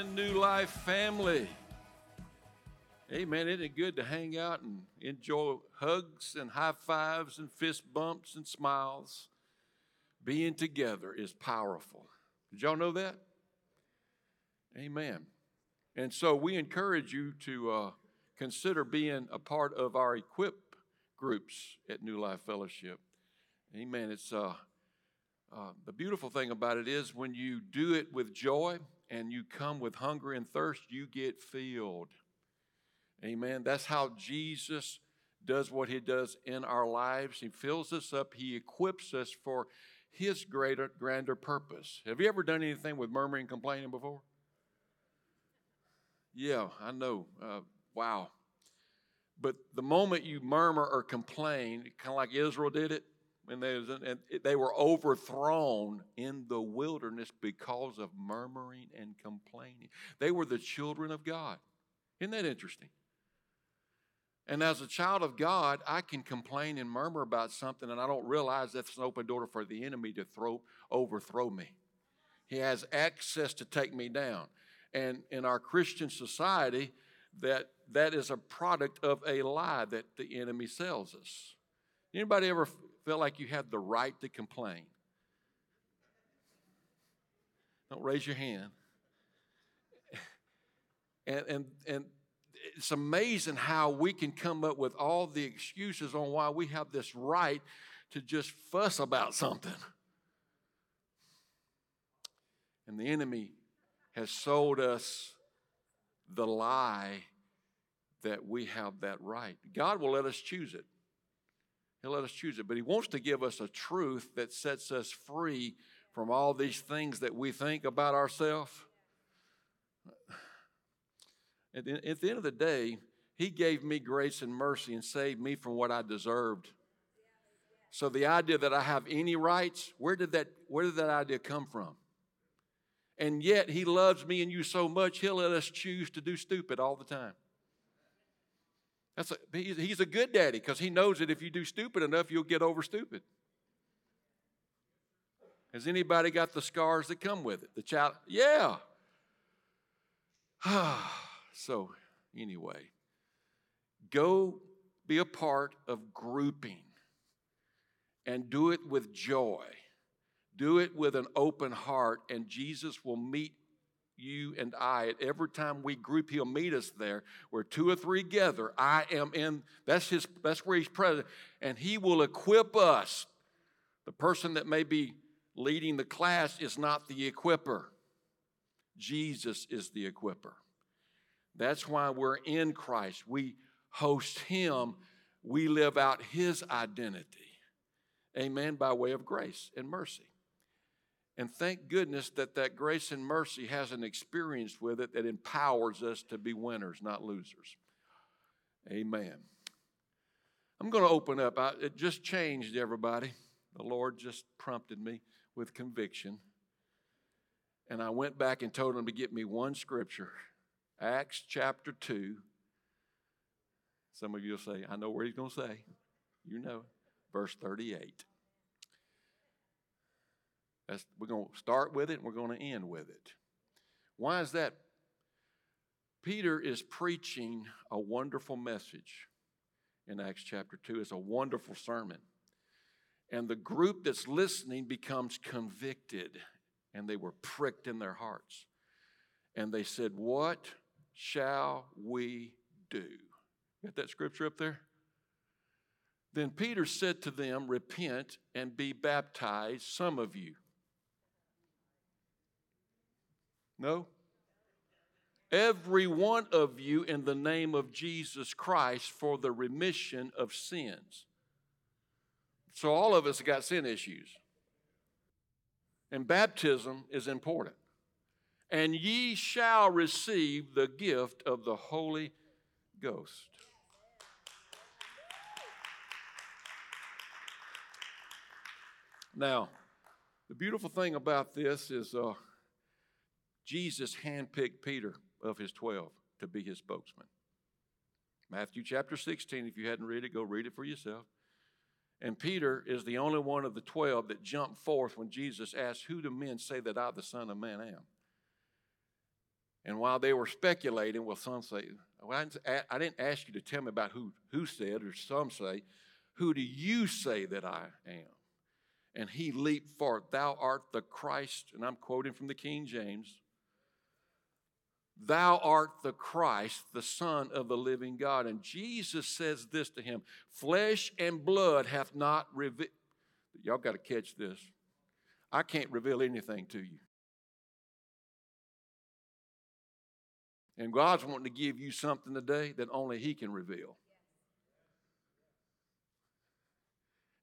morning, New Life family. Amen. Isn't it good to hang out and enjoy hugs and high fives and fist bumps and smiles? Being together is powerful. Did y'all know that? Amen. And so we encourage you to uh, consider being a part of our equip groups at New Life Fellowship. Amen. It's uh, uh, the beautiful thing about it is when you do it with joy and you come with hunger and thirst, you get filled. Amen. That's how Jesus does what he does in our lives. He fills us up, he equips us for his greater, grander purpose. Have you ever done anything with murmuring and complaining before? Yeah, I know. Uh, wow. But the moment you murmur or complain, kind of like Israel did it, and they, and they were overthrown in the wilderness because of murmuring and complaining. They were the children of God. Isn't that interesting? And as a child of God, I can complain and murmur about something, and I don't realize that's an open door for the enemy to throw overthrow me. He has access to take me down. And in our Christian society, that that is a product of a lie that the enemy sells us. Anybody ever feel like you have the right to complain? Don't raise your hand. And, and, and it's amazing how we can come up with all the excuses on why we have this right to just fuss about something. And the enemy has sold us the lie that we have that right. God will let us choose it. He'll let us choose it, but He wants to give us a truth that sets us free from all these things that we think about ourselves. At at the end of the day, He gave me grace and mercy and saved me from what I deserved. So the idea that I have any rights, where did that, where did that idea come from? And yet He loves me and you so much, He'll let us choose to do stupid all the time. That's a, he's a good daddy because he knows that if you do stupid enough, you'll get over stupid. Has anybody got the scars that come with it? The child, yeah. so, anyway, go be a part of grouping and do it with joy. Do it with an open heart, and Jesus will meet you and I, at every time we group, He'll meet us there. Where two or three gather, I am in. That's His. That's where He's present, and He will equip us. The person that may be leading the class is not the equiper. Jesus is the equiper. That's why we're in Christ. We host Him. We live out His identity. Amen. By way of grace and mercy. And thank goodness that that grace and mercy has an experience with it that empowers us to be winners, not losers. Amen. I'm going to open up. I, it just changed everybody. The Lord just prompted me with conviction. And I went back and told him to get me one scripture Acts chapter 2. Some of you will say, I know where he's going to say. You know, verse 38. That's, we're going to start with it and we're going to end with it. Why is that? Peter is preaching a wonderful message in Acts chapter 2. It's a wonderful sermon. And the group that's listening becomes convicted and they were pricked in their hearts. And they said, What shall we do? Got that scripture up there? Then Peter said to them, Repent and be baptized, some of you. No? Every one of you in the name of Jesus Christ for the remission of sins. So, all of us got sin issues. And baptism is important. And ye shall receive the gift of the Holy Ghost. Now, the beautiful thing about this is uh, Jesus handpicked Peter of his 12 to be his spokesman. Matthew chapter 16, if you hadn't read it, go read it for yourself. And Peter is the only one of the 12 that jumped forth when Jesus asked, Who do men say that I, the Son of Man, am? And while they were speculating, well, some say, well, I, didn't, I didn't ask you to tell me about who, who said, or some say, Who do you say that I am? And he leaped forth, Thou art the Christ. And I'm quoting from the King James. Thou art the Christ, the Son of the living God. And Jesus says this to him Flesh and blood hath not revealed. Y'all got to catch this. I can't reveal anything to you. And God's wanting to give you something today that only He can reveal.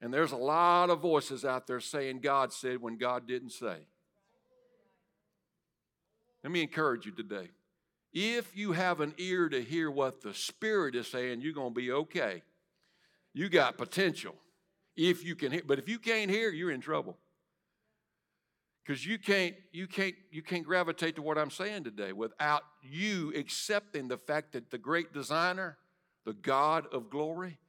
And there's a lot of voices out there saying God said when God didn't say. Let me encourage you today. If you have an ear to hear what the Spirit is saying, you're going to be okay. You got potential. If you can hear, but if you can't hear, you're in trouble. Because you can't, you can't, you can't gravitate to what I'm saying today without you accepting the fact that the great designer, the God of glory,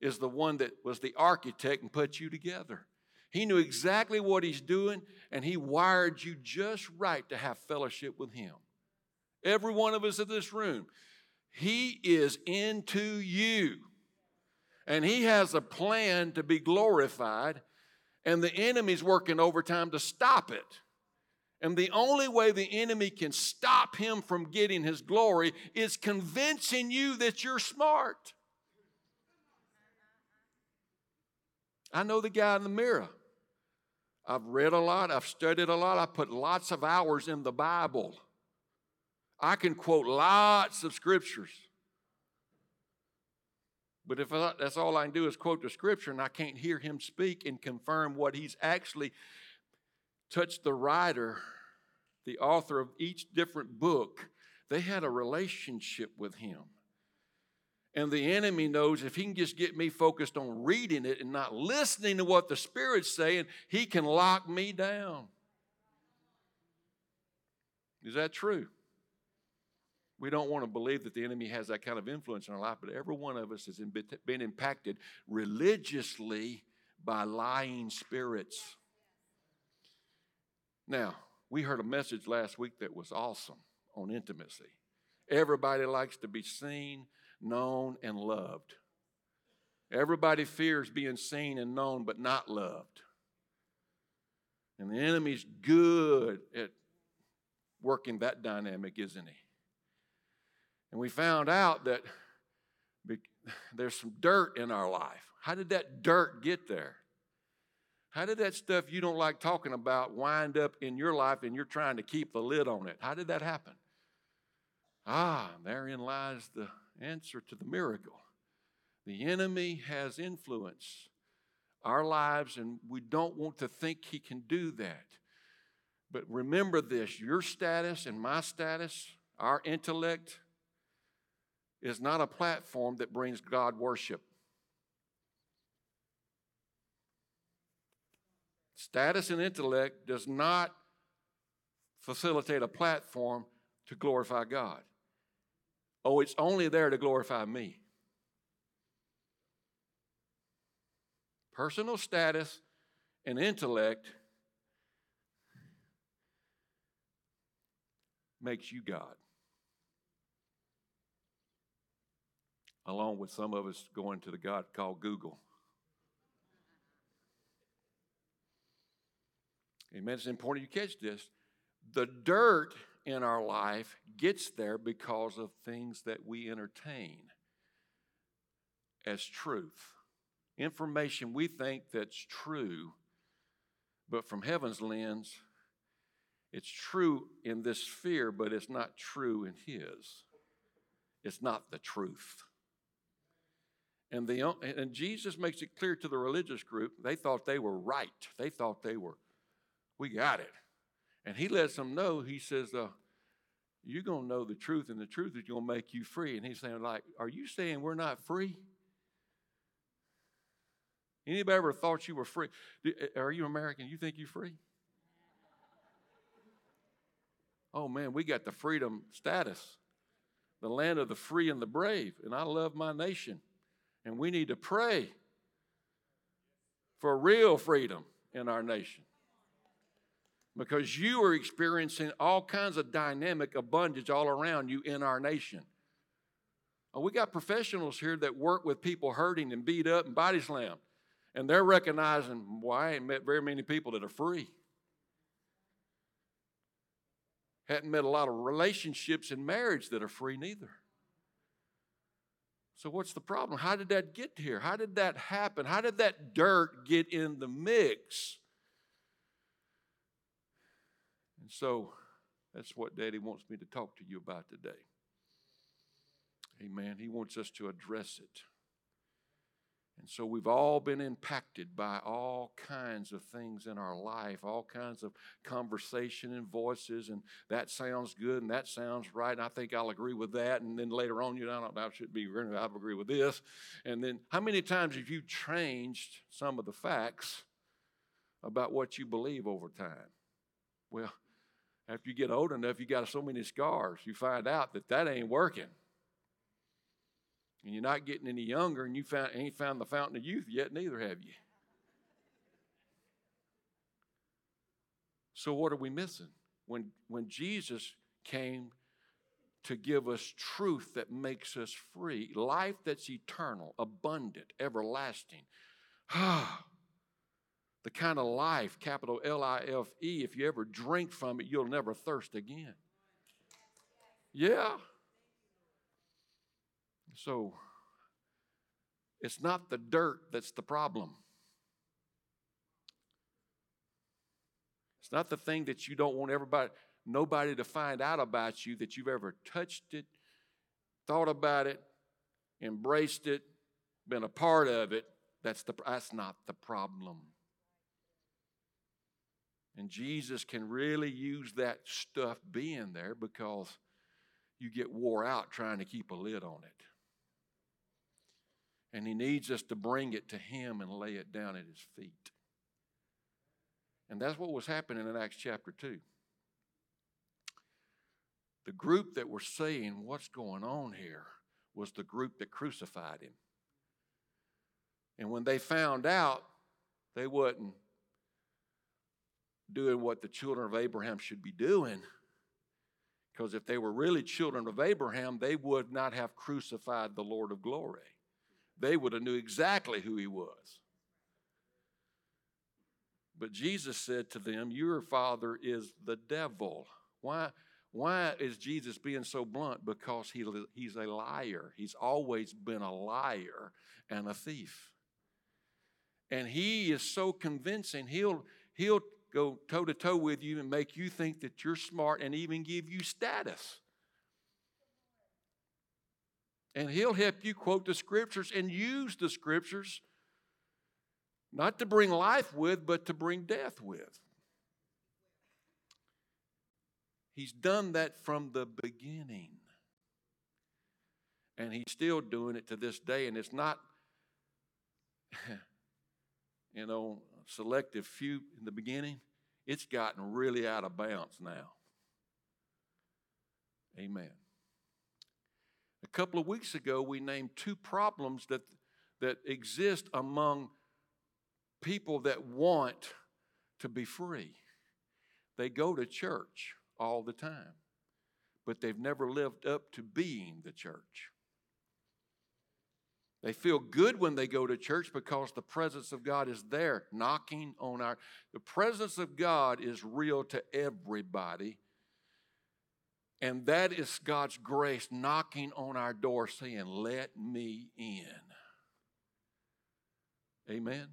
is the one that was the architect and put you together. He knew exactly what he's doing, and he wired you just right to have fellowship with him. Every one of us in this room, he is into you. And he has a plan to be glorified and the enemy's working overtime to stop it. And the only way the enemy can stop him from getting his glory is convincing you that you're smart. I know the guy in the mirror. I've read a lot, I've studied a lot, I put lots of hours in the Bible. I can quote lots of scriptures. But if I, that's all I can do is quote the scripture and I can't hear him speak and confirm what he's actually touched the writer, the author of each different book, they had a relationship with him. And the enemy knows if he can just get me focused on reading it and not listening to what the Spirit's saying, he can lock me down. Is that true? We don't want to believe that the enemy has that kind of influence in our life, but every one of us has been impacted religiously by lying spirits. Now, we heard a message last week that was awesome on intimacy. Everybody likes to be seen, known, and loved. Everybody fears being seen and known but not loved. And the enemy's good at working that dynamic, isn't he? And we found out that there's some dirt in our life. How did that dirt get there? How did that stuff you don't like talking about wind up in your life and you're trying to keep the lid on it? How did that happen? Ah, therein lies the answer to the miracle. The enemy has influence our lives, and we don't want to think he can do that. But remember this your status and my status, our intellect, is not a platform that brings God worship. Status and intellect does not facilitate a platform to glorify God. Oh, it's only there to glorify me. Personal status and intellect makes you God. Along with some of us going to the God called Google. Amen. It's important you catch this. The dirt in our life gets there because of things that we entertain as truth. Information we think that's true, but from heaven's lens, it's true in this sphere, but it's not true in His. It's not the truth. And, the, and Jesus makes it clear to the religious group, they thought they were right. They thought they were, we got it. And he lets them know, he says, uh, you're going to know the truth, and the truth is going to make you free. And he's saying, like, are you saying we're not free? Anybody ever thought you were free? Are you American? You think you're free? Oh man, we got the freedom status, the land of the free and the brave, and I love my nation. And we need to pray for real freedom in our nation. because you are experiencing all kinds of dynamic abundance all around you in our nation. Oh, we got professionals here that work with people hurting and beat up and body slammed, and they're recognizing, well, I ain't met very many people that are free. Hadn't met a lot of relationships in marriage that are free neither. So, what's the problem? How did that get here? How did that happen? How did that dirt get in the mix? And so, that's what Daddy wants me to talk to you about today. Amen. He wants us to address it. And so we've all been impacted by all kinds of things in our life, all kinds of conversation and voices, and that sounds good and that sounds right, and I think I'll agree with that. And then later on, you know, I should be—I'll agree with this. And then how many times have you changed some of the facts about what you believe over time? Well, after you get old enough, you got so many scars, you find out that that ain't working and you're not getting any younger, and you found, ain't found the fountain of youth yet, neither have you. So, what are we missing? When, when Jesus came to give us truth that makes us free, life that's eternal, abundant, everlasting. the kind of life, capital L I F E, if you ever drink from it, you'll never thirst again. Yeah. So it's not the dirt that's the problem. It's not the thing that you don't want everybody, nobody to find out about you that you've ever touched it, thought about it, embraced it, been a part of it. That's, the, that's not the problem. And Jesus can really use that stuff being there because you get wore out trying to keep a lid on it. And He needs us to bring it to Him and lay it down at His feet. And that's what was happening in Acts chapter 2. The group that were saying, What's going on here? was the group that crucified Him. And when they found out, they wasn't doing what the children of Abraham should be doing. Because if they were really children of Abraham, they would not have crucified the Lord of glory they would have knew exactly who he was. But Jesus said to them, Your father is the devil. Why, why is Jesus being so blunt? Because he, he's a liar. He's always been a liar and a thief. And he is so convincing, he'll, he'll go toe to toe with you and make you think that you're smart and even give you status. And he'll help you quote the scriptures and use the scriptures not to bring life with, but to bring death with. He's done that from the beginning. And he's still doing it to this day. And it's not, you know, selective few in the beginning. It's gotten really out of bounds now. Amen. A couple of weeks ago, we named two problems that, that exist among people that want to be free. They go to church all the time, but they've never lived up to being the church. They feel good when they go to church because the presence of God is there knocking on our. The presence of God is real to everybody, and that is God's grace knocking on our door saying, Let me in. Amen.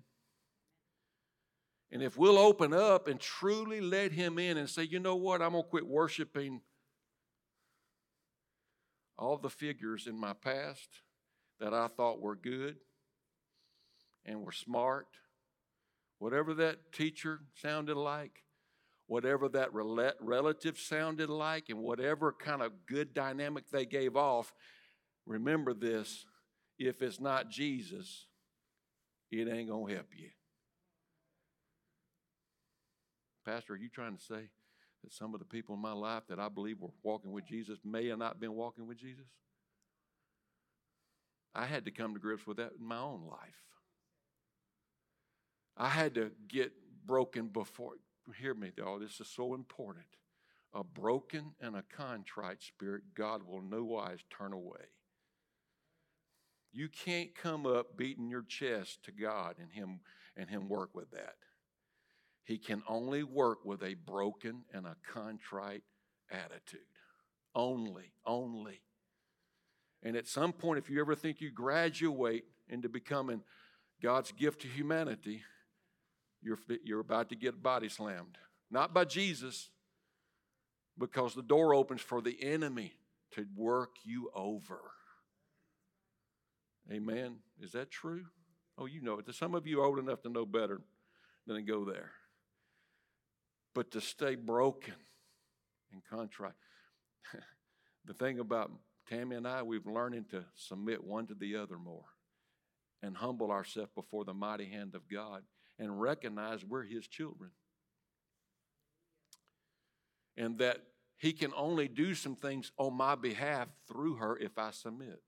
And if we'll open up and truly let Him in and say, you know what, I'm going to quit worshiping all the figures in my past that I thought were good and were smart, whatever that teacher sounded like, whatever that relative sounded like and whatever kind of good dynamic they gave off, remember this if it's not Jesus, it ain't going to help you. Pastor, are you trying to say that some of the people in my life that I believe were walking with Jesus may have not been walking with Jesus? I had to come to grips with that in my own life. I had to get broken before hear me, y'all, this is so important. A broken and a contrite spirit, God will no wise turn away. You can't come up beating your chest to God and Him and Him work with that. He can only work with a broken and a contrite attitude. Only, only. And at some point, if you ever think you graduate into becoming God's gift to humanity, you're, you're about to get body slammed. Not by Jesus, because the door opens for the enemy to work you over. Amen. Is that true? Oh, you know it. Some of you are old enough to know better than to go there. But to stay broken and contrite. the thing about Tammy and I, we've learning to submit one to the other more and humble ourselves before the mighty hand of God and recognize we're His children. And that He can only do some things on my behalf through her if I submit.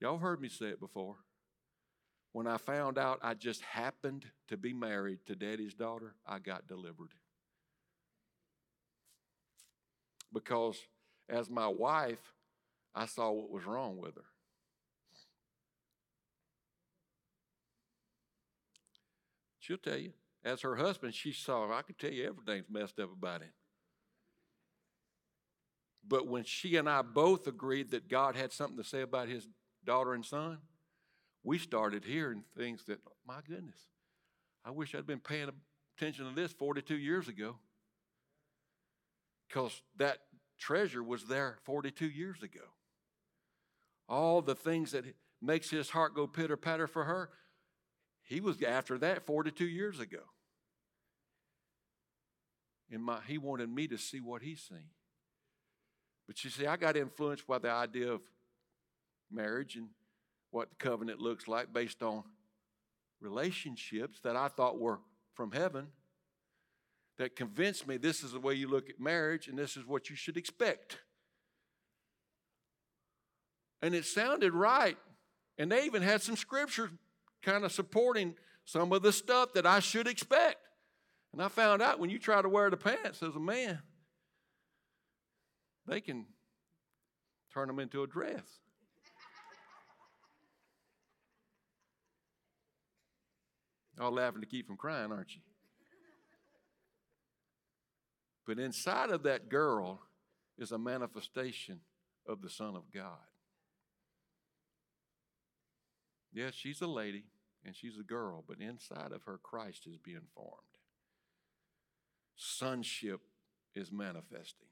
Y'all heard me say it before. When I found out I just happened to be married to daddy's daughter, I got delivered. Because as my wife, I saw what was wrong with her. She'll tell you. As her husband, she saw, I can tell you everything's messed up about him. But when she and I both agreed that God had something to say about his daughter and son, we started hearing things that, my goodness, I wish I'd been paying attention to this 42 years ago. Because that treasure was there 42 years ago. All the things that makes his heart go pitter patter for her, he was after that 42 years ago. And my, he wanted me to see what he's seen. But you see, I got influenced by the idea of marriage and what the covenant looks like based on relationships that I thought were from heaven that convinced me this is the way you look at marriage and this is what you should expect. And it sounded right. And they even had some scriptures kind of supporting some of the stuff that I should expect. And I found out when you try to wear the pants as a man, they can turn them into a dress. All laughing to keep from crying, aren't you? But inside of that girl is a manifestation of the Son of God. Yes, she's a lady and she's a girl, but inside of her, Christ is being formed. Sonship is manifesting.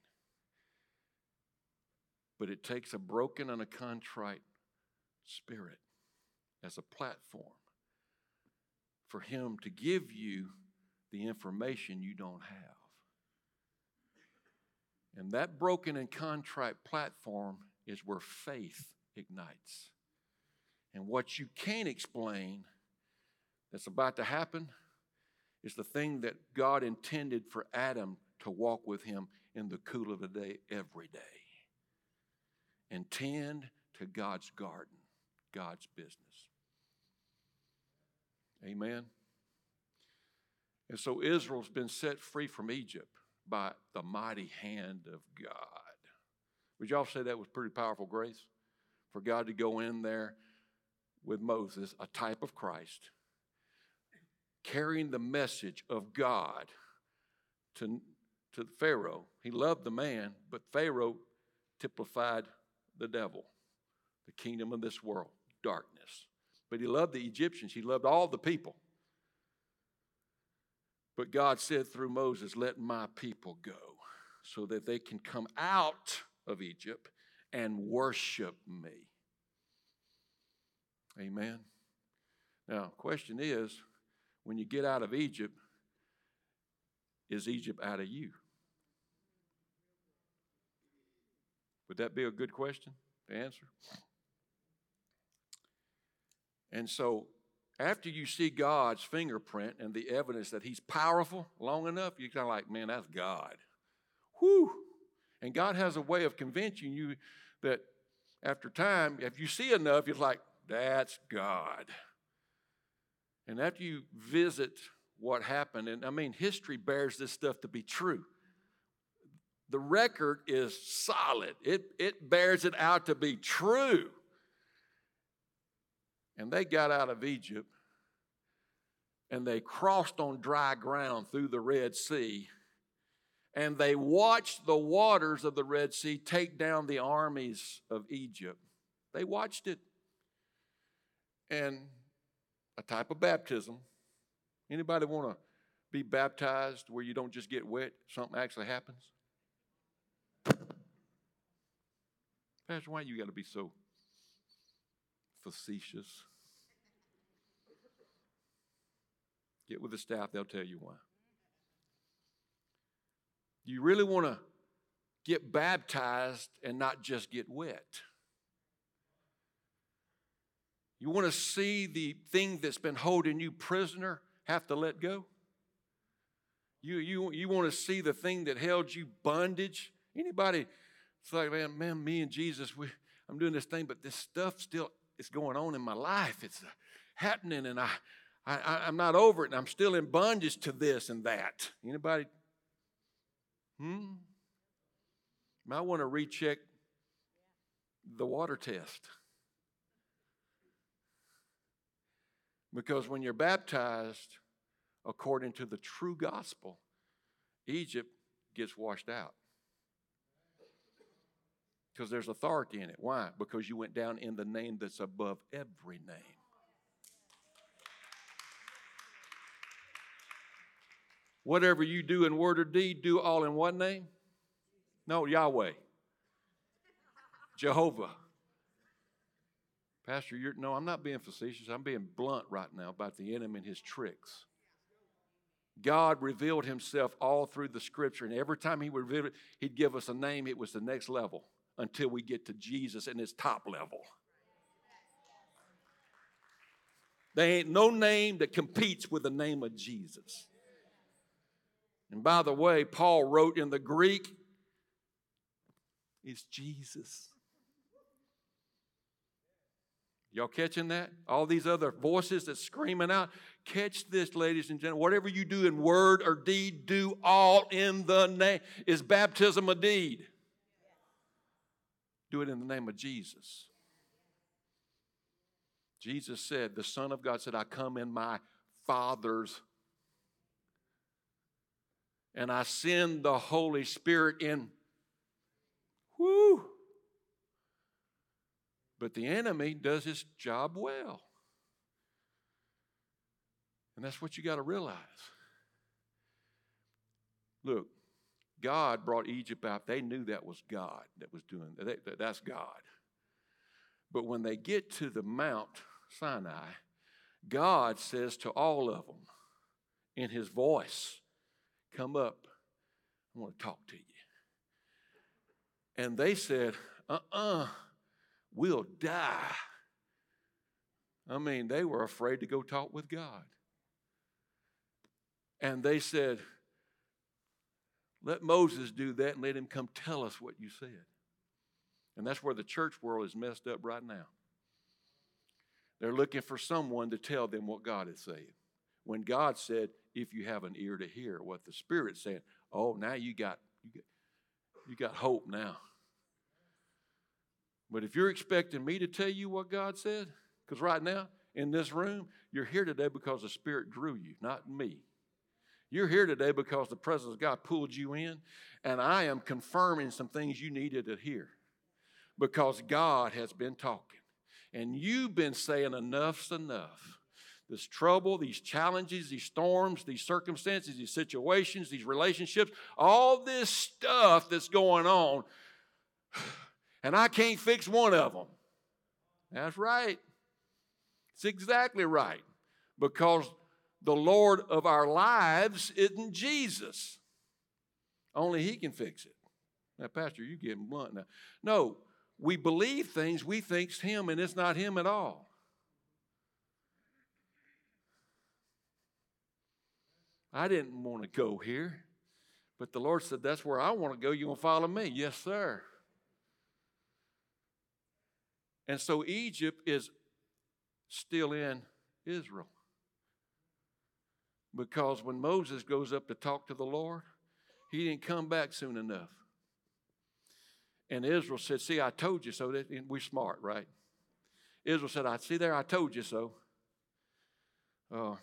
But it takes a broken and a contrite spirit as a platform for Him to give you the information you don't have. And that broken and contrite platform is where faith ignites. And what you can't explain that's about to happen is the thing that God intended for Adam to walk with him in the cool of the day every day and tend to God's garden, God's business. Amen. And so Israel's been set free from Egypt by the mighty hand of God. Would y'all say that was pretty powerful grace? For God to go in there with Moses, a type of Christ, carrying the message of God to, to Pharaoh. He loved the man, but Pharaoh typified the devil, the kingdom of this world, darkness. But he loved the Egyptians, he loved all the people. But God said through Moses, Let my people go so that they can come out of Egypt and worship me. Amen. Now, question is when you get out of Egypt, is Egypt out of you? Would that be a good question to answer? And so, after you see God's fingerprint and the evidence that He's powerful long enough, you're kind of like, man, that's God. Whew. And God has a way of convincing you that after time, if you see enough, you're like, that's God. And after you visit what happened, and I mean, history bears this stuff to be true. The record is solid, it, it bears it out to be true. And they got out of Egypt and they crossed on dry ground through the Red Sea. And they watched the waters of the Red Sea take down the armies of Egypt. They watched it. And a type of baptism. Anybody want to be baptized where you don't just get wet, something actually happens? Pastor, why you got to be so facetious? Get with the staff, they'll tell you why. You really want to get baptized and not just get wet. You want to see the thing that's been holding you prisoner have to let go? You, you, you want to see the thing that held you bondage? Anybody, it's like, man, man me and Jesus, we, I'm doing this thing, but this stuff still is going on in my life. It's uh, happening, and I, I, I'm not over it, and I'm still in bondage to this and that. Anybody? Hmm? I want to recheck the water test. Because when you're baptized according to the true gospel, Egypt gets washed out. Because there's authority in it. Why? Because you went down in the name that's above every name. Whatever you do in word or deed, do all in what name? No, Yahweh. Jehovah. Pastor, you're, no, I'm not being facetious. I'm being blunt right now about the enemy and his tricks. God revealed himself all through the scripture, and every time he would reveal it, he'd give us a name. It was the next level until we get to Jesus and his top level. There ain't no name that competes with the name of Jesus. And by the way, Paul wrote in the Greek, it's Jesus. Y'all catching that? All these other voices that's screaming out. Catch this, ladies and gentlemen. Whatever you do in word or deed, do all in the name. Is baptism a deed? Do it in the name of Jesus. Jesus said, the Son of God said, I come in my Father's and I send the Holy Spirit in. Whoo! But the enemy does his job well. And that's what you got to realize. Look, God brought Egypt out. They knew that was God that was doing that. That's God. But when they get to the Mount Sinai, God says to all of them in his voice, Come up. I want to talk to you. And they said, Uh uh-uh, uh, we'll die. I mean, they were afraid to go talk with God. And they said, let Moses do that and let him come tell us what you said. And that's where the church world is messed up right now. They're looking for someone to tell them what God is saying. When God said, if you have an ear to hear what the Spirit's saying, oh, now you got, you got, you got hope now. But if you're expecting me to tell you what God said, because right now in this room, you're here today because the Spirit drew you, not me. You're here today because the presence of God pulled you in, and I am confirming some things you needed to hear because God has been talking. And you've been saying enough's enough. This trouble, these challenges, these storms, these circumstances, these situations, these relationships, all this stuff that's going on and I can't fix one of them. That's right. It's exactly right. Because the Lord of our lives isn't Jesus. Only He can fix it. Now, Pastor, you're getting blunt now. No, we believe things we think's Him, and it's not Him at all. I didn't want to go here, but the Lord said, That's where I want to go. You want to follow me? Yes, sir. And so Egypt is still in Israel. Because when Moses goes up to talk to the Lord, he didn't come back soon enough. And Israel said, See, I told you so. We're smart, right? Israel said, I see there, I told you so. Oh,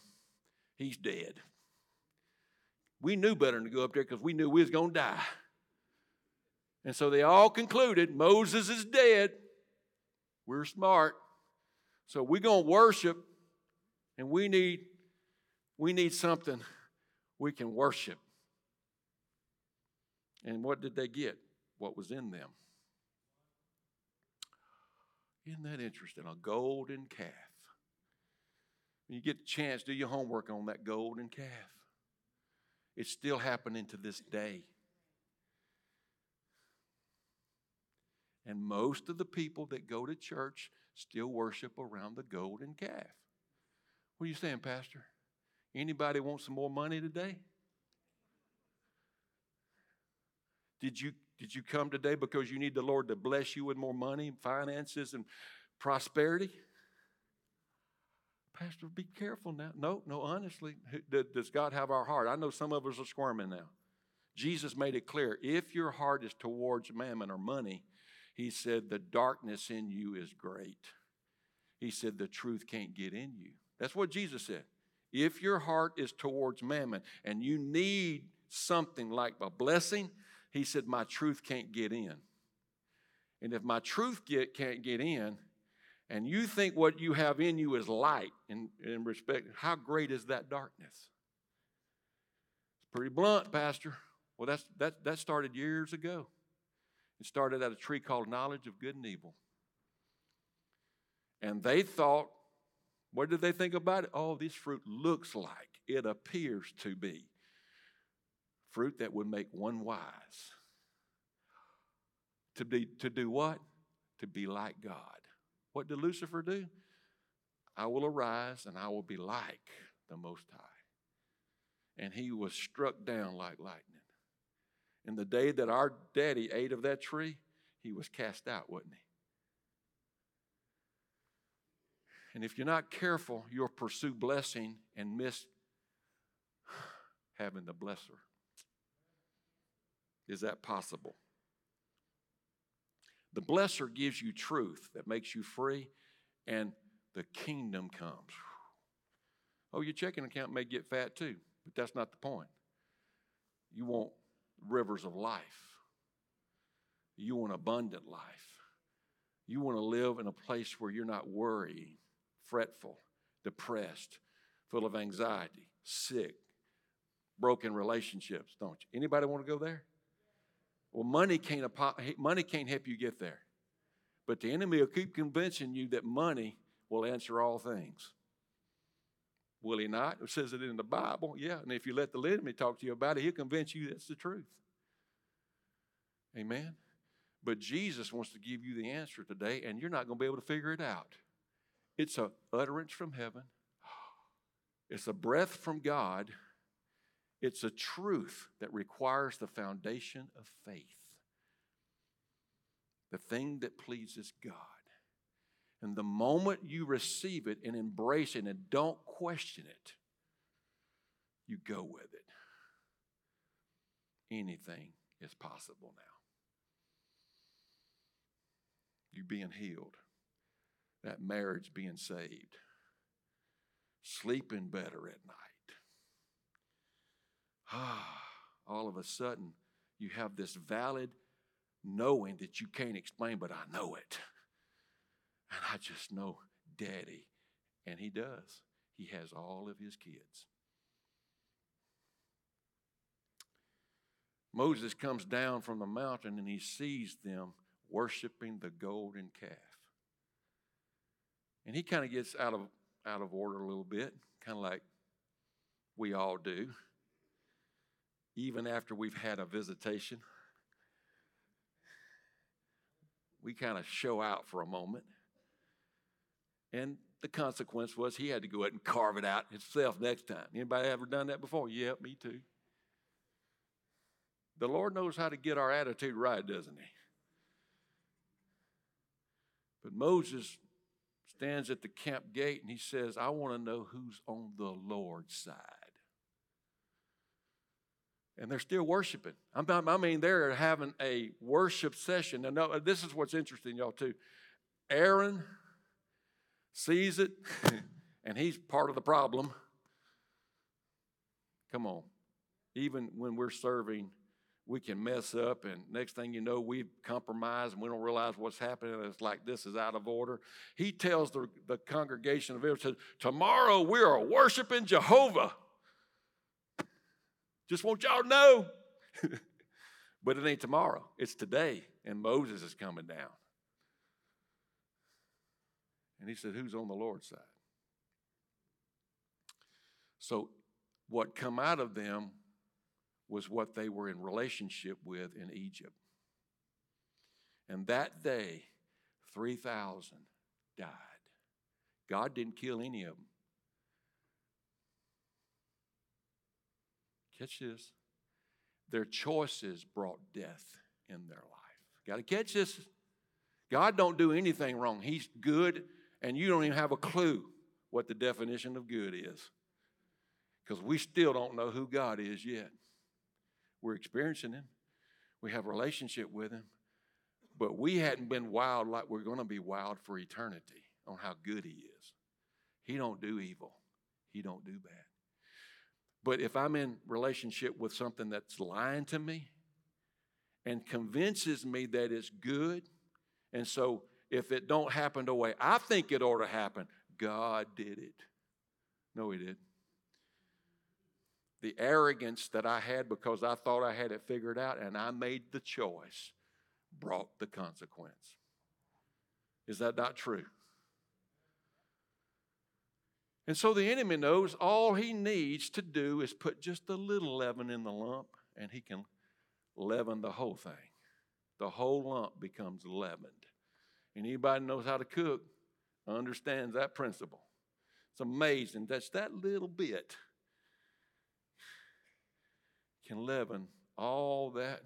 he's dead. We knew better than to go up there because we knew we was going to die. And so they all concluded Moses is dead. We're smart. So we're going to worship and we need we need something we can worship. And what did they get? What was in them? Isn't that interesting? A golden calf. When you get the chance, do your homework on that golden calf. It's still happening to this day. And most of the people that go to church still worship around the golden calf. What are you saying, Pastor? Anybody want some more money today? Did you, did you come today because you need the Lord to bless you with more money, finances, and prosperity? Pastor, be careful now. No, no, honestly, does God have our heart? I know some of us are squirming now. Jesus made it clear if your heart is towards mammon or money, he said, the darkness in you is great. He said, the truth can't get in you. That's what Jesus said. If your heart is towards mammon and you need something like a blessing, he said, my truth can't get in. And if my truth get, can't get in, and you think what you have in you is light in, in respect, how great is that darkness? It's pretty blunt, Pastor. Well, that's, that, that started years ago. Started at a tree called knowledge of good and evil. And they thought, what did they think about it? Oh, this fruit looks like, it appears to be fruit that would make one wise. To, be, to do what? To be like God. What did Lucifer do? I will arise and I will be like the Most High. And he was struck down like lightning. In the day that our daddy ate of that tree, he was cast out, wasn't he? And if you're not careful, you'll pursue blessing and miss having the blesser. Is that possible? The blesser gives you truth that makes you free, and the kingdom comes. Oh, your checking account may get fat too, but that's not the point. You want rivers of life. You want abundant life. You want to live in a place where you're not worrying, fretful, depressed, full of anxiety, sick, broken relationships, don't you? Anybody want to go there? Well, money can't, money can't help you get there. But the enemy will keep convincing you that money will answer all things. Will he not? It says it in the Bible. Yeah. And if you let the enemy talk to you about it, he'll convince you that's the truth. Amen. But Jesus wants to give you the answer today, and you're not going to be able to figure it out. It's a utterance from heaven. It's a breath from God. It's a truth that requires the foundation of faith. The thing that pleases God. And the moment you receive it and embrace it and don't question it, you go with it. Anything is possible now. You being healed, that marriage being saved, sleeping better at night. Ah, all of a sudden, you have this valid knowing that you can't explain, but I know it. And I just know Daddy. And He does. He has all of His kids. Moses comes down from the mountain and he sees them worshiping the golden calf. And he kind of gets out of, out of order a little bit, kind of like we all do, even after we've had a visitation. We kind of show out for a moment. And the consequence was he had to go out and carve it out himself next time. Anybody ever done that before? Yeah, me too. The Lord knows how to get our attitude right, doesn't he? But Moses stands at the camp gate and he says, I want to know who's on the Lord's side. And they're still worshiping. I mean, they're having a worship session. And no, this is what's interesting, y'all, too. Aaron sees it, and he's part of the problem. Come on. Even when we're serving, we can mess up, and next thing you know, we've compromised and we don't realize what's happening. It's like this is out of order. He tells the, the congregation of Israel, Tomorrow we are worshiping Jehovah. Just want y'all to know. but it ain't tomorrow, it's today, and Moses is coming down. And he said, Who's on the Lord's side? So, what come out of them was what they were in relationship with in Egypt. And that day, 3,000 died. God didn't kill any of them. Catch this. Their choices brought death in their life. Got to catch this. God don't do anything wrong. He's good, and you don't even have a clue what the definition of good is. Because we still don't know who God is yet. We're experiencing Him, we have a relationship with Him, but we hadn't been wild like we're going to be wild for eternity on how good He is. He don't do evil. He don't do bad. But if I'm in relationship with something that's lying to me and convinces me that it's good, and so if it don't happen the way I think it ought to happen, God did it. No, He did. The arrogance that I had because I thought I had it figured out and I made the choice brought the consequence. Is that not true? And so the enemy knows all he needs to do is put just a little leaven in the lump, and he can leaven the whole thing. The whole lump becomes leavened. And anybody knows how to cook understands that principle. It's amazing. That's that little bit can leaven all that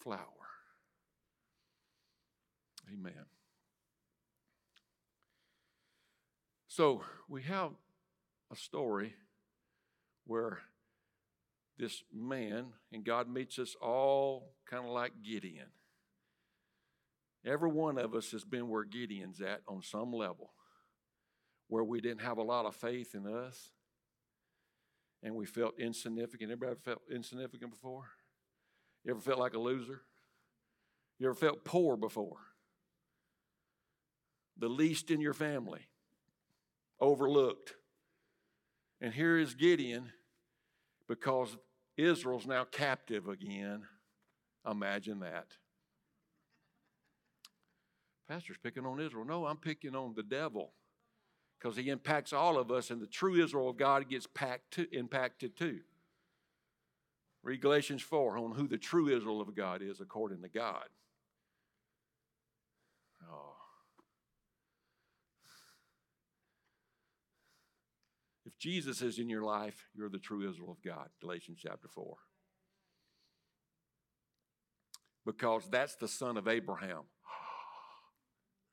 flour. Amen. So we have a story where this man, and God meets us all kind of like Gideon. Every one of us has been where Gideon's at on some level, where we didn't have a lot of faith in us and we felt insignificant. Everybody felt insignificant before? You ever felt like a loser? You ever felt poor before? The least in your family overlooked. And here is Gideon because Israel's now captive again. Imagine that. Pastor's picking on Israel. No, I'm picking on the devil because he impacts all of us, and the true Israel of God gets to, impacted too. Read Galatians 4 on who the true Israel of God is according to God. Oh. If Jesus is in your life, you're the true Israel of God, Galatians chapter 4. Because that's the son of Abraham.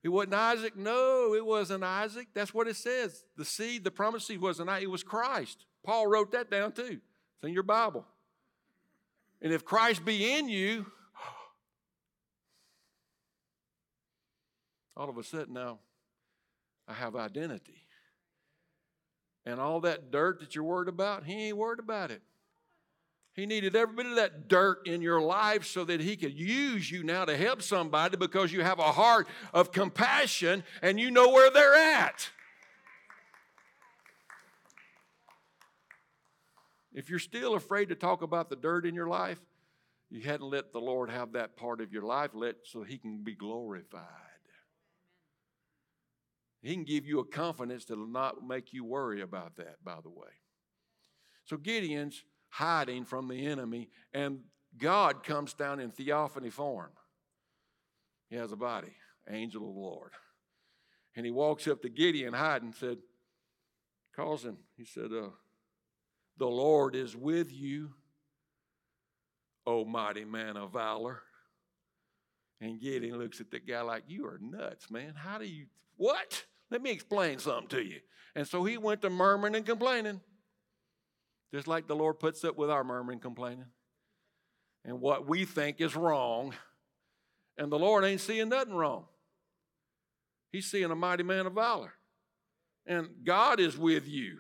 It wasn't Isaac. No, it wasn't Isaac. That's what it says. The seed, the promised seed wasn't it was Christ. Paul wrote that down too. It's in your Bible. And if Christ be in you, all of a sudden now I have identity. And all that dirt that you're worried about, he ain't worried about it. He needed every bit of that dirt in your life so that he could use you now to help somebody because you have a heart of compassion and you know where they're at. If you're still afraid to talk about the dirt in your life, you hadn't let the Lord have that part of your life let so he can be glorified. He can give you a confidence that'll not make you worry about that, by the way. So Gideon's hiding from the enemy, and God comes down in theophany form. He has a body, angel of the Lord. And he walks up to Gideon hiding said, calls him. He said, uh, The Lord is with you, O mighty man of valor. And Gideon looks at the guy like, You are nuts, man. How do you, what? Let me explain something to you. And so he went to murmuring and complaining. Just like the Lord puts up with our murmuring, complaining, and what we think is wrong. And the Lord ain't seeing nothing wrong. He's seeing a mighty man of valor. And God is with you.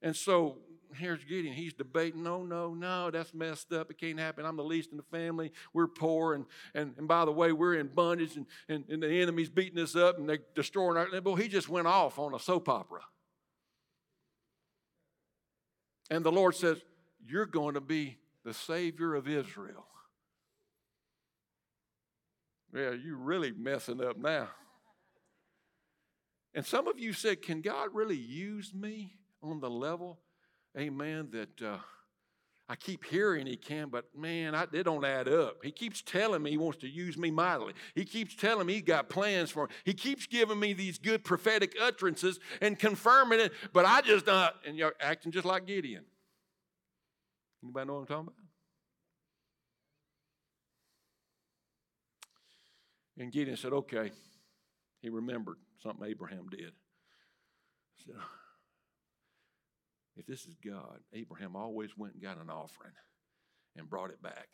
And so here's Gideon. He's debating, no, no, no, that's messed up. It can't happen. I'm the least in the family. We're poor. And, and, and by the way, we're in bondage and, and, and the enemy's beating us up and they're destroying our. Well, he just went off on a soap opera. And the Lord says, You're going to be the Savior of Israel. Yeah, you're really messing up now. And some of you said, Can God really use me on the level amen, that uh, I keep hearing he can, but man, I, they don't add up. He keeps telling me he wants to use me mightily. He keeps telling me he got plans for me. He keeps giving me these good prophetic utterances and confirming it, but I just not, and you're acting just like Gideon. Anybody know what I'm talking about? And Gideon said, okay. He remembered something Abraham did. He said, if this is God, Abraham always went and got an offering and brought it back.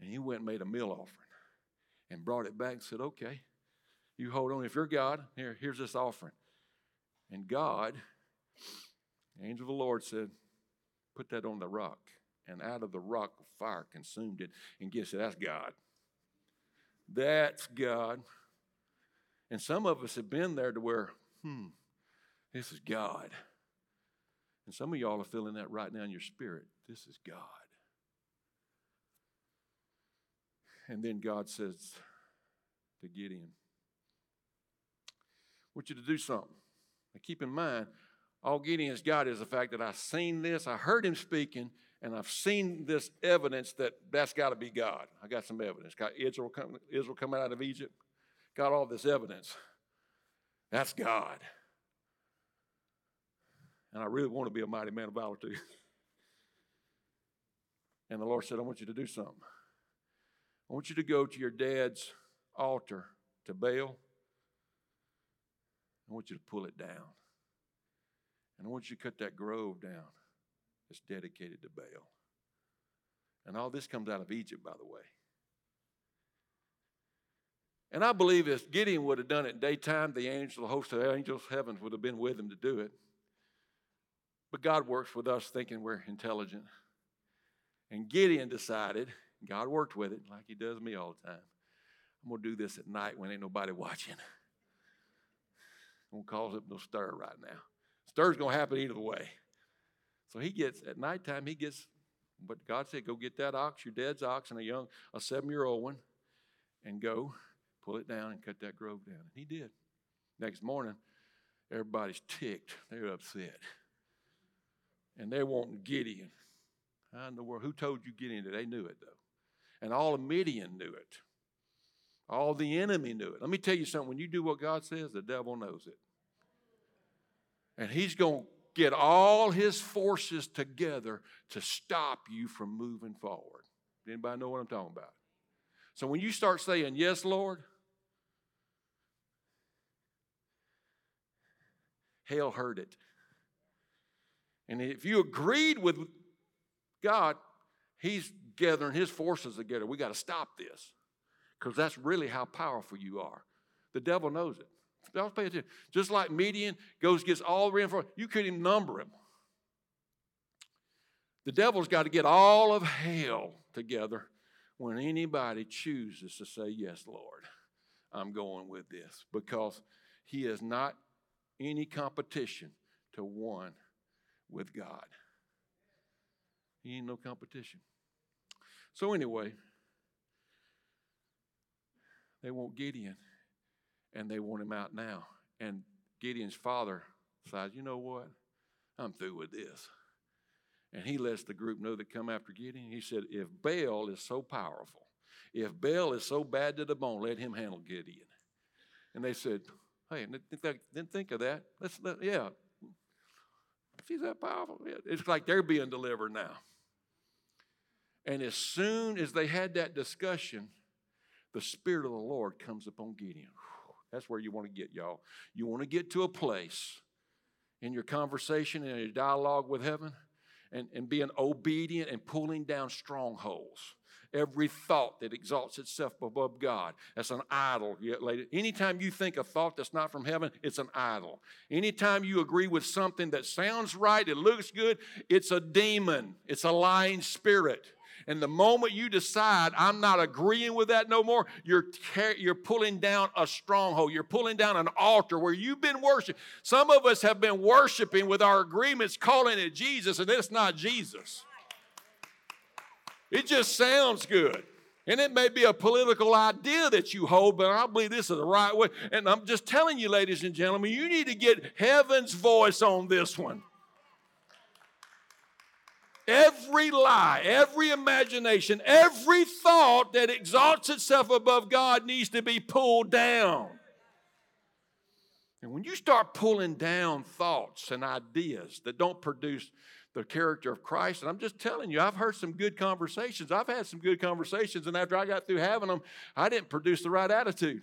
And he went and made a meal offering and brought it back and said, Okay, you hold on. If you're God, here, here's this offering. And God, the angel of the Lord said, Put that on the rock. And out of the rock, fire consumed it. And guess what? That's God. That's God. And some of us have been there to where, hmm, this is God. And some of y'all are feeling that right now in your spirit. This is God. And then God says to Gideon, I want you to do something. Now keep in mind, all Gideon's got is the fact that I've seen this, I heard him speaking, and I've seen this evidence that that's got to be God. I got some evidence. Got Israel, Israel coming out of Egypt. Got all this evidence. That's God. And I really want to be a mighty man of valor too. and the Lord said, I want you to do something. I want you to go to your dad's altar to Baal. I want you to pull it down. And I want you to cut that grove down that's dedicated to Baal. And all this comes out of Egypt, by the way. And I believe if Gideon would have done it daytime, the angel, the host of angels, heavens would have been with him to do it. But God works with us thinking we're intelligent. And Gideon decided, God worked with it like he does me all the time. I'm going to do this at night when ain't nobody watching. I'm going to cause up no stir right now. Stir's going to happen either way. So he gets, at nighttime, he gets, but God said, go get that ox, your dad's ox, and a young, a seven year old one, and go pull it down and cut that grove down. And he did. Next morning, everybody's ticked. They're upset and they want Gideon. In the world? Who told you Gideon? They knew it though. And all of Midian knew it. All the enemy knew it. Let me tell you something. When you do what God says, the devil knows it. And he's going to get all his forces together to stop you from moving forward. Anybody know what I'm talking about? So when you start saying, Yes, Lord, hell heard it. And if you agreed with God, He's gathering His forces together. We got to stop this because that's really how powerful you are. The devil knows it. Don't pay attention. Just like Midian goes gets all the reinforcements, you couldn't even number him. The devil's got to get all of hell together when anybody chooses to say, Yes, Lord, I'm going with this, because he is not any competition to one with God. He ain't no competition. So, anyway, they want Gideon and they want him out now. And Gideon's father decides, you know what? I'm through with this. And he lets the group know that come after Gideon. He said, if Baal is so powerful, if Baal is so bad to the bone, let him handle Gideon. And they said, hey, didn't think of that. Let's, let, yeah, She's that powerful. It's like they're being delivered now. And as soon as they had that discussion, the Spirit of the Lord comes upon Gideon. That's where you want to get, y'all. You want to get to a place in your conversation and your dialogue with heaven and, and being obedient and pulling down strongholds. Every thought that exalts itself above God, that's an idol. Anytime you think a thought that's not from heaven, it's an idol. Anytime you agree with something that sounds right, it looks good, it's a demon, it's a lying spirit. And the moment you decide, I'm not agreeing with that no more, you're, you're pulling down a stronghold. You're pulling down an altar where you've been worshiping. Some of us have been worshiping with our agreements, calling it Jesus, and it's not Jesus. It just sounds good. And it may be a political idea that you hold, but I believe this is the right way. And I'm just telling you, ladies and gentlemen, you need to get heaven's voice on this one. Every lie, every imagination, every thought that exalts itself above God needs to be pulled down. And when you start pulling down thoughts and ideas that don't produce the character of Christ, and I'm just telling you, I've heard some good conversations. I've had some good conversations, and after I got through having them, I didn't produce the right attitude.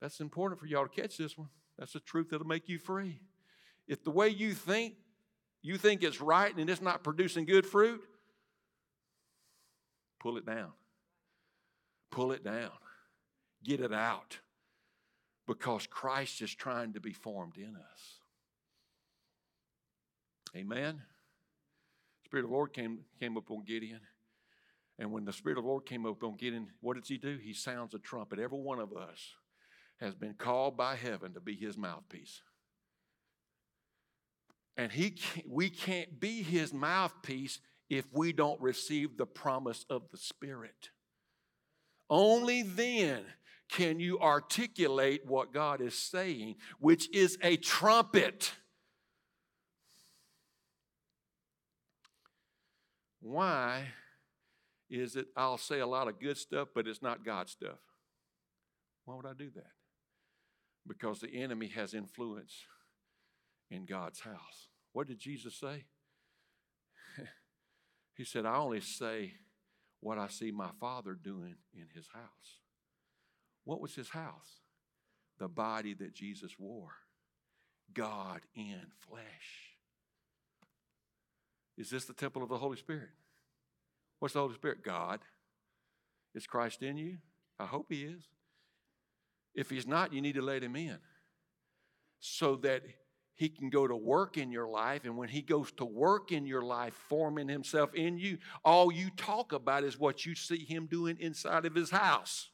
That's important for y'all to catch this one. That's the truth that'll make you free. If the way you think you think it's right and it's not producing good fruit, pull it down. Pull it down. Get it out. Because Christ is trying to be formed in us. Amen. Spirit of the Lord came, came up on Gideon. And when the Spirit of the Lord came up on Gideon, what does he do? He sounds a trumpet. Every one of us has been called by heaven to be his mouthpiece. And he can't, we can't be his mouthpiece if we don't receive the promise of the Spirit. Only then can you articulate what God is saying, which is a trumpet. Why is it I'll say a lot of good stuff, but it's not God stuff? Why would I do that? Because the enemy has influence in God's house. What did Jesus say? he said, I only say what I see my Father doing in his house. What was his house? The body that Jesus wore. God in flesh. Is this the temple of the Holy Spirit? What's the Holy Spirit? God. Is Christ in you? I hope He is. If He's not, you need to let Him in so that he can go to work in your life. And when He goes to work in your life, forming Himself in you, all you talk about is what you see Him doing inside of His house.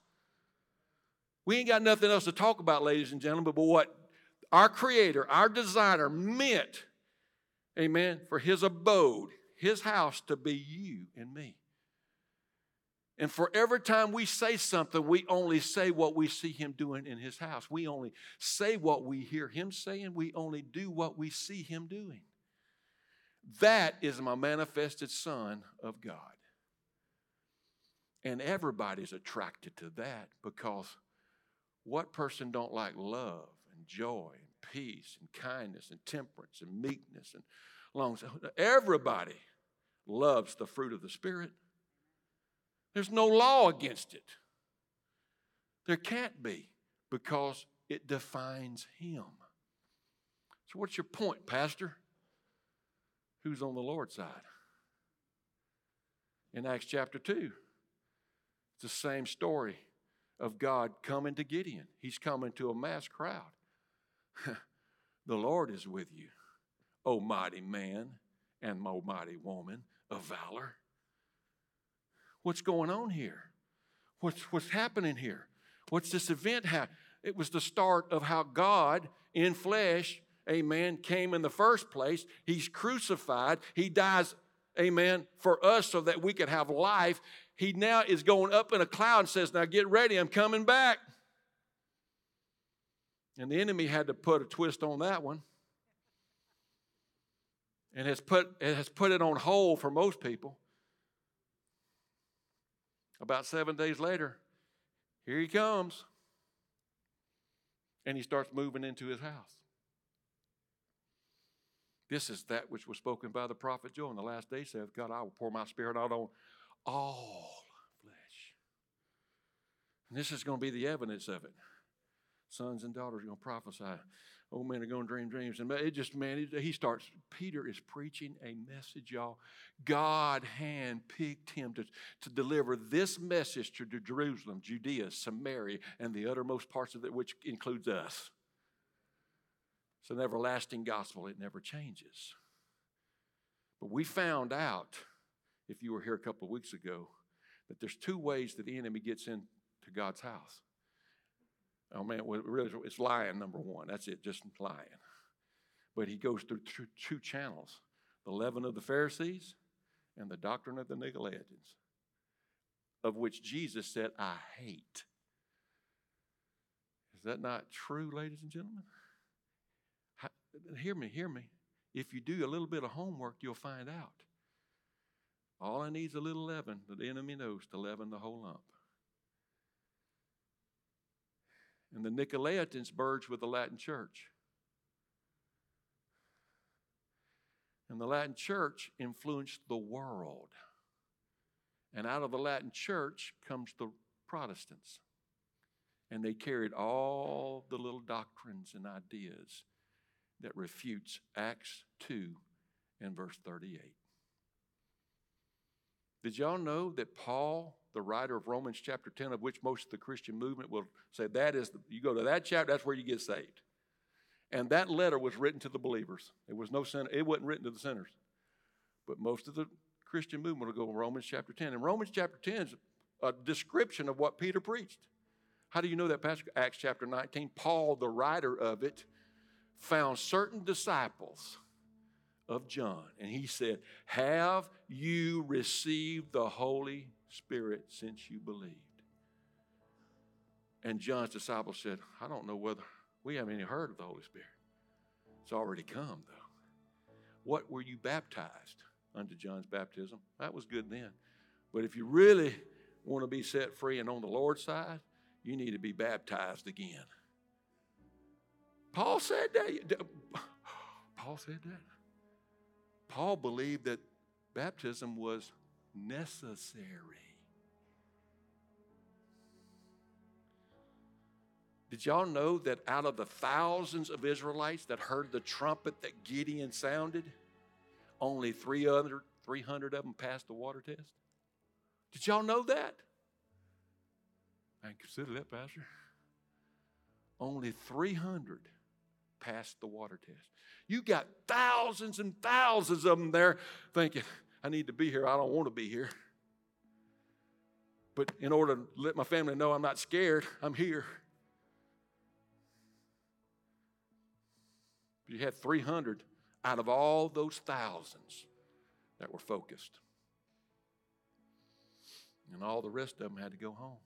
We ain't got nothing else to talk about, ladies and gentlemen, but what our Creator, our designer meant, amen, for His abode, His house to be you and me. And for every time we say something, we only say what we see him doing in his house. We only say what we hear him saying. We only do what we see him doing. That is my manifested Son of God. And everybody's attracted to that because what person don't like love and joy and peace and kindness and temperance and meekness and long everybody loves the fruit of the spirit there's no law against it. There can't be because it defines him. So, what's your point, Pastor? Who's on the Lord's side? In Acts chapter 2, it's the same story of God coming to Gideon. He's coming to a mass crowd. the Lord is with you, O mighty man and O mighty woman of valor. What's going on here? What's, what's happening here? What's this event happen? It was the start of how God in flesh, amen, came in the first place. He's crucified. He dies, amen, for us so that we could have life. He now is going up in a cloud and says, Now get ready, I'm coming back. And the enemy had to put a twist on that one. And has put, has put it on hold for most people. About seven days later, here he comes. And he starts moving into his house. This is that which was spoken by the prophet Joel in the last days saith, God, I will pour my spirit out on all flesh. And this is going to be the evidence of it. Sons and daughters are going to prophesy. old men are going to dream dreams. And it just, man, he starts, Peter is preaching a message, y'all. God handpicked him to, to deliver this message to Jerusalem, Judea, Samaria, and the uttermost parts of it, which includes us. It's an everlasting gospel, it never changes. But we found out, if you were here a couple of weeks ago, that there's two ways that the enemy gets into God's house. Oh man, really, it's lying, number one. That's it, just lying. But he goes through two, two channels the leaven of the Pharisees and the doctrine of the Nicolaitans, of which Jesus said, I hate. Is that not true, ladies and gentlemen? How, hear me, hear me. If you do a little bit of homework, you'll find out. All I need is a little leaven the enemy knows to leaven the whole lump. And the Nicolaitans merged with the Latin church. And the Latin church influenced the world. And out of the Latin church comes the Protestants. And they carried all the little doctrines and ideas that refutes Acts 2 and verse 38. Did y'all know that Paul the writer of Romans chapter 10, of which most of the Christian movement will say that is, the, you go to that chapter, that's where you get saved. And that letter was written to the believers. It was no sin, it wasn't written to the sinners. But most of the Christian movement will go to Romans chapter 10. And Romans chapter 10 is a description of what Peter preached. How do you know that, Pastor? Acts chapter 19. Paul, the writer of it, found certain disciples of John, and he said, Have you received the Holy Spirit since you believed. And John's disciples said, I don't know whether we haven't heard of the Holy Spirit. It's already come, though. What were you baptized unto John's baptism? That was good then. But if you really want to be set free and on the Lord's side, you need to be baptized again. Paul said that. Paul said that. Paul believed that baptism was necessary. Did y'all know that out of the thousands of Israelites that heard the trumpet that Gideon sounded, only 300, 300 of them passed the water test? Did y'all know that? Didn't consider that, Pastor. Only 300 passed the water test. You got thousands and thousands of them there thinking, I need to be here. I don't want to be here. But in order to let my family know I'm not scared, I'm here. You had 300 out of all those thousands that were focused. And all the rest of them had to go home,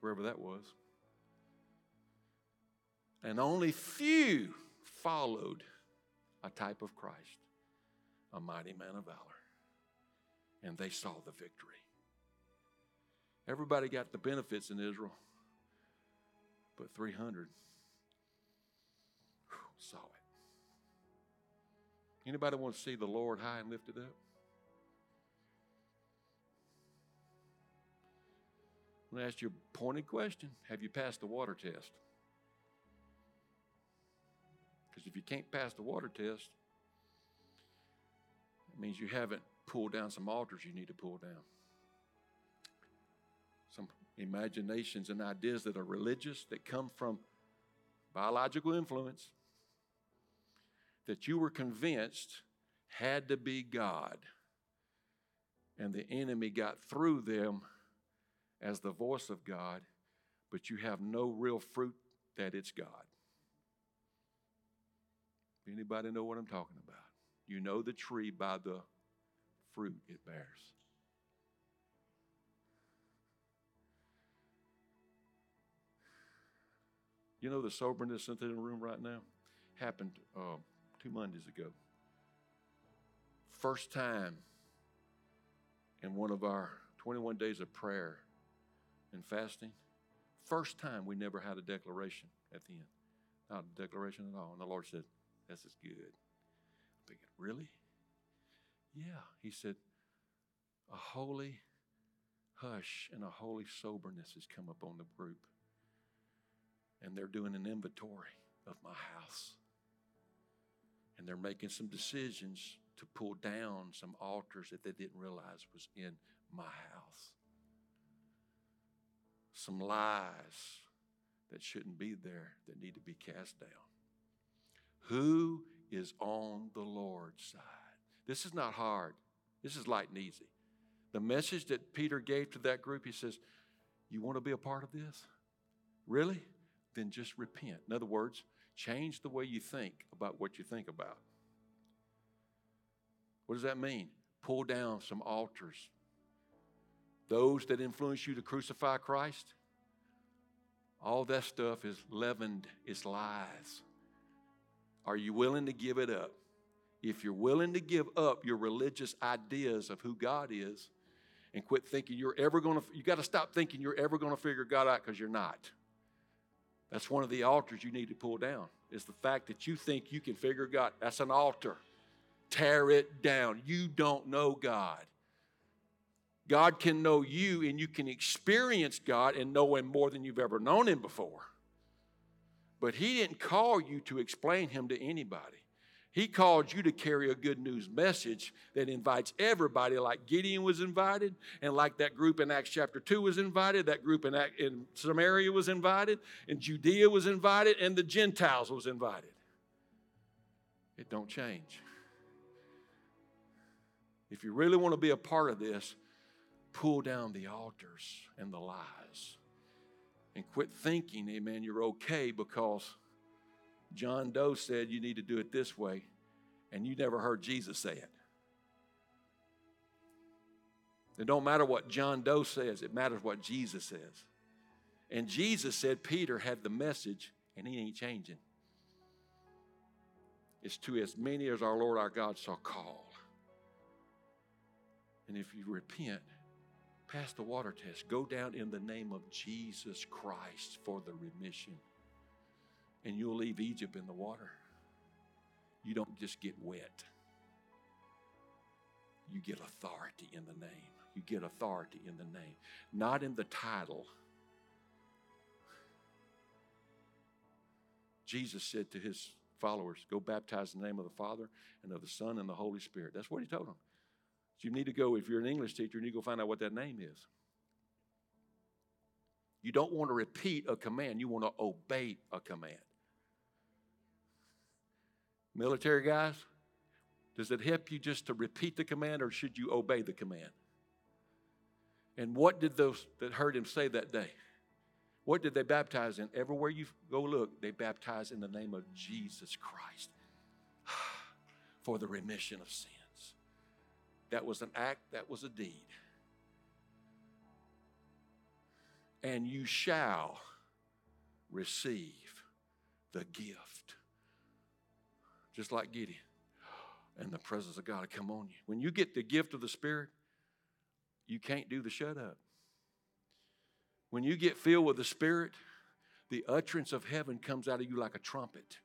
wherever that was. And only few followed a type of Christ, a mighty man of valor. And they saw the victory. Everybody got the benefits in Israel, but 300 saw it. Anybody want to see the Lord high and lifted up? I'm going to ask you a pointed question. Have you passed the water test? Because if you can't pass the water test, it means you haven't pulled down some altars you need to pull down. Some imaginations and ideas that are religious, that come from biological influence that you were convinced had to be God. And the enemy got through them as the voice of God, but you have no real fruit that it's God. Anybody know what I'm talking about? You know the tree by the fruit it bears. You know the soberness in the room right now happened uh, two Mondays ago. First time in one of our 21 days of prayer and fasting, first time we never had a declaration at the end. Not a declaration at all. And the Lord said, This is good. I'm thinking, Really? Yeah. He said, A holy hush and a holy soberness has come upon the group. And they're doing an inventory of my house. And they're making some decisions to pull down some altars that they didn't realize was in my house. Some lies that shouldn't be there that need to be cast down. Who is on the Lord's side? This is not hard. This is light and easy. The message that Peter gave to that group, he says, You want to be a part of this? Really? Then just repent. In other words, change the way you think about what you think about. What does that mean? Pull down some altars. Those that influence you to crucify Christ, all that stuff is leavened, it's lies. Are you willing to give it up? If you're willing to give up your religious ideas of who God is and quit thinking you're ever going to, you got to stop thinking you're ever going to figure God out because you're not. That's one of the altars you need to pull down, is the fact that you think you can figure God. That's an altar. Tear it down. You don't know God. God can know you and you can experience God and know Him more than you've ever known Him before. But He didn't call you to explain Him to anybody. He called you to carry a good news message that invites everybody, like Gideon was invited, and like that group in Acts chapter 2 was invited, that group in, in Samaria was invited, and Judea was invited, and the Gentiles was invited. It don't change. If you really want to be a part of this, pull down the altars and the lies. And quit thinking, amen, you're okay because John Doe said you need to do it this way, and you never heard Jesus say it. It don't matter what John Doe says, it matters what Jesus says. And Jesus said Peter had the message, and he ain't changing. It's to as many as our Lord our God shall call. And if you repent, pass the water test. Go down in the name of Jesus Christ for the remission. And you'll leave Egypt in the water. You don't just get wet, you get authority in the name. You get authority in the name, not in the title. Jesus said to his followers, Go baptize in the name of the Father and of the Son and the Holy Spirit. That's what he told them. So you need to go, if you're an English teacher, and you need to go find out what that name is. You don't want to repeat a command, you want to obey a command. Military guys, does it help you just to repeat the command or should you obey the command? And what did those that heard him say that day? What did they baptize in? Everywhere you go look, they baptize in the name of Jesus Christ for the remission of sins. That was an act, that was a deed. And you shall receive the gift. Just like Gideon. And the presence of God will come on you. When you get the gift of the Spirit, you can't do the shut up. When you get filled with the Spirit, the utterance of heaven comes out of you like a trumpet.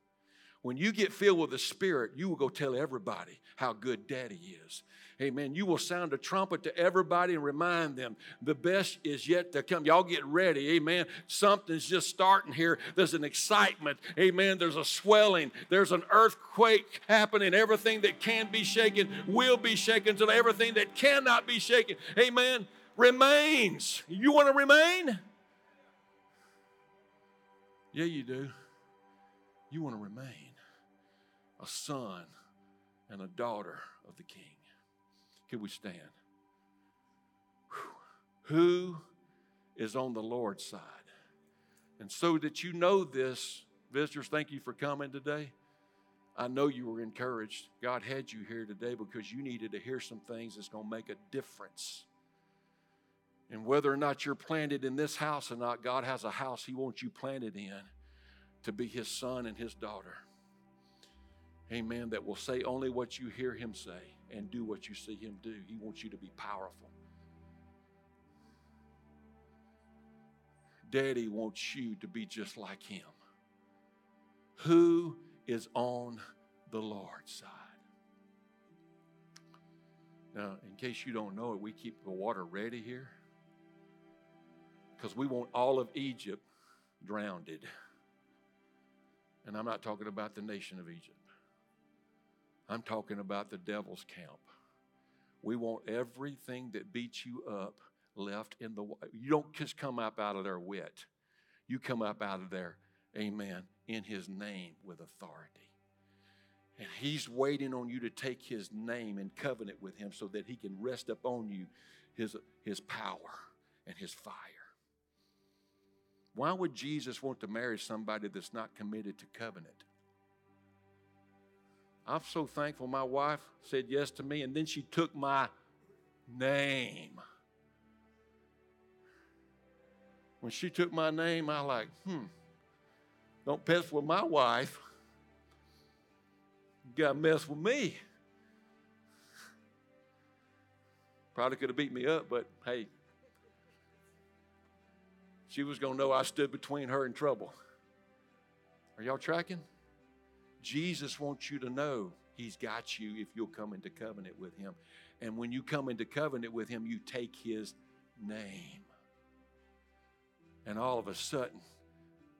When you get filled with the Spirit, you will go tell everybody how good Daddy is. Amen. You will sound a trumpet to everybody and remind them the best is yet to come. Y'all get ready. Amen. Something's just starting here. There's an excitement. Amen. There's a swelling. There's an earthquake happening. Everything that can be shaken will be shaken. So everything that cannot be shaken, amen, remains. You want to remain? Yeah, you do. You want to remain a son and a daughter of the King. Can we stand? Whew. Who is on the Lord's side? And so that you know this, visitors, thank you for coming today. I know you were encouraged. God had you here today because you needed to hear some things that's going to make a difference. And whether or not you're planted in this house or not, God has a house He wants you planted in to be His son and His daughter amen, that will say only what you hear him say and do what you see him do. He wants you to be powerful. Daddy wants you to be just like him. Who is on the Lord's side? Now, in case you don't know it, we keep the water ready here because we want all of Egypt drowned. And I'm not talking about the nation of Egypt. I'm talking about the devil's camp. We want everything that beats you up left in the you don't just come up out of there wit. You come up out of there, amen, in his name with authority. And he's waiting on you to take his name and covenant with him so that he can rest upon you his, his power and his fire. Why would Jesus want to marry somebody that's not committed to covenant? I'm so thankful my wife said yes to me, and then she took my name. When she took my name, I like, hmm, don't mess with my wife. You got to mess with me. Probably could have beat me up, but hey, she was to know I stood between her and trouble. Are y'all tracking? Jesus wants you to know He's got you if you'll come into covenant with Him. And when you come into covenant with Him, you take His name. And all of a sudden,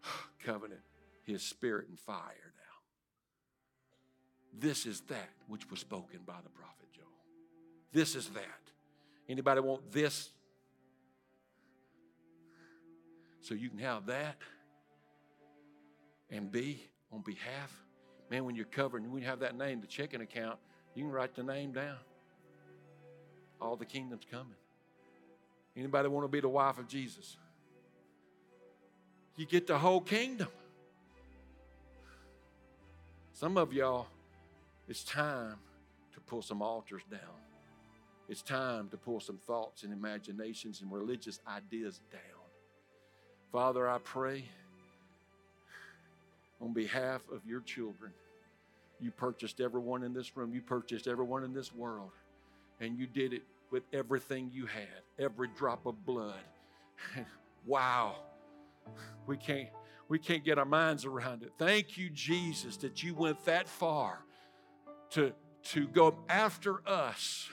covenant, His spirit and fire now. This is that which was spoken by the prophet Joel. This is that. Anybody want this? So you can have that and be on behalf. Man, when you're covered, when you have that name, the checking account, you can write the name down. All the kingdom's coming. Anybody want to be the wife of Jesus? You get the whole kingdom. Some of y'all, it's time to pull some altars down. It's time to pull some thoughts and imaginations and religious ideas down. Father, I pray on behalf of your children. You purchased everyone in this room, you purchased everyone in this world, and you did it with everything you had, every drop of blood. wow. We can't we can't get our minds around it. Thank you Jesus that you went that far to to go after us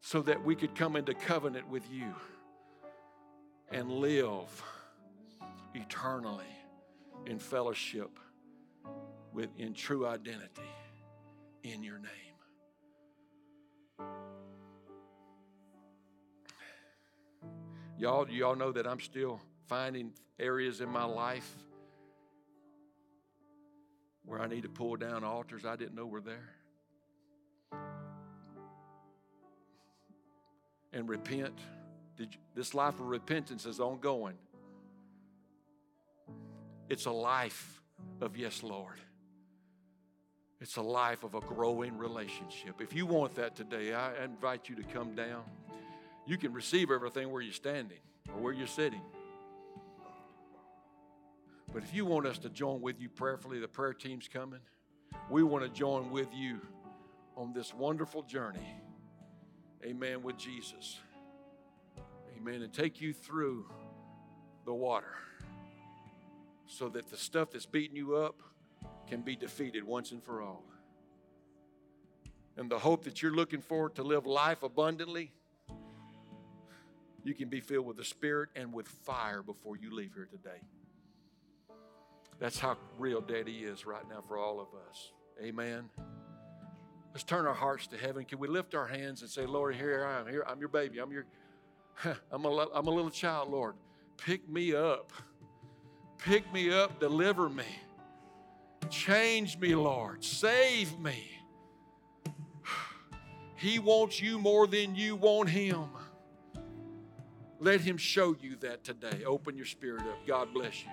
so that we could come into covenant with you and live eternally in fellowship with in true identity in your name. Y'all, y'all know that I'm still finding areas in my life where I need to pull down altars I didn't know were there. And repent. You, this life of repentance is ongoing. It's a life of yes, Lord. It's a life of a growing relationship. If you want that today, I invite you to come down. You can receive everything where you're standing or where you're sitting. But if you want us to join with you prayerfully, the prayer team's coming. We want to join with you on this wonderful journey. Amen. With Jesus. Amen. And take you through the water so that the stuff that's beating you up can be defeated once and for all. And the hope that you're looking for to live life abundantly, you can be filled with the Spirit and with fire before you leave here today. That's how real Daddy is right now for all of us. Amen. Let's turn our hearts to heaven. Can we lift our hands and say, Lord, here I am. Here I'm your baby. I'm your I'm a, I'm a little child, Lord. Pick me up. Pick me up, deliver me. Change me, Lord. Save me. He wants you more than you want him. Let him show you that today. Open your spirit up. God bless you.